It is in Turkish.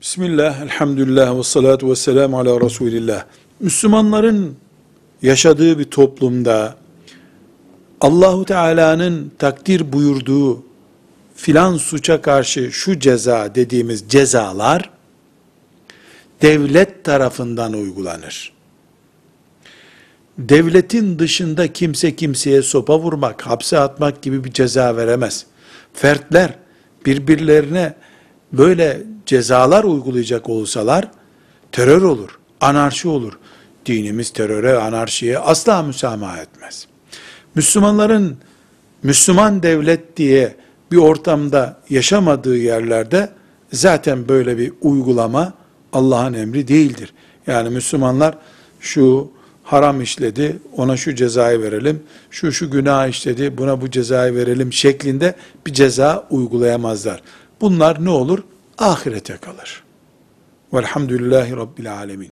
Bismillah, elhamdülillah ve salatu ve selamu ala Resulillah. Müslümanların yaşadığı bir toplumda Allahu Teala'nın takdir buyurduğu filan suça karşı şu ceza dediğimiz cezalar devlet tarafından uygulanır. Devletin dışında kimse kimseye sopa vurmak, hapse atmak gibi bir ceza veremez. Fertler birbirlerine böyle cezalar uygulayacak olsalar terör olur, anarşi olur. Dinimiz teröre, anarşiye asla müsamaha etmez. Müslümanların Müslüman devlet diye bir ortamda yaşamadığı yerlerde zaten böyle bir uygulama Allah'ın emri değildir. Yani Müslümanlar şu haram işledi, ona şu cezayı verelim, şu şu günah işledi, buna bu cezayı verelim şeklinde bir ceza uygulayamazlar. Bunlar ne olur? Ahirete kalır. Velhamdülillahi Rabbil Alemin.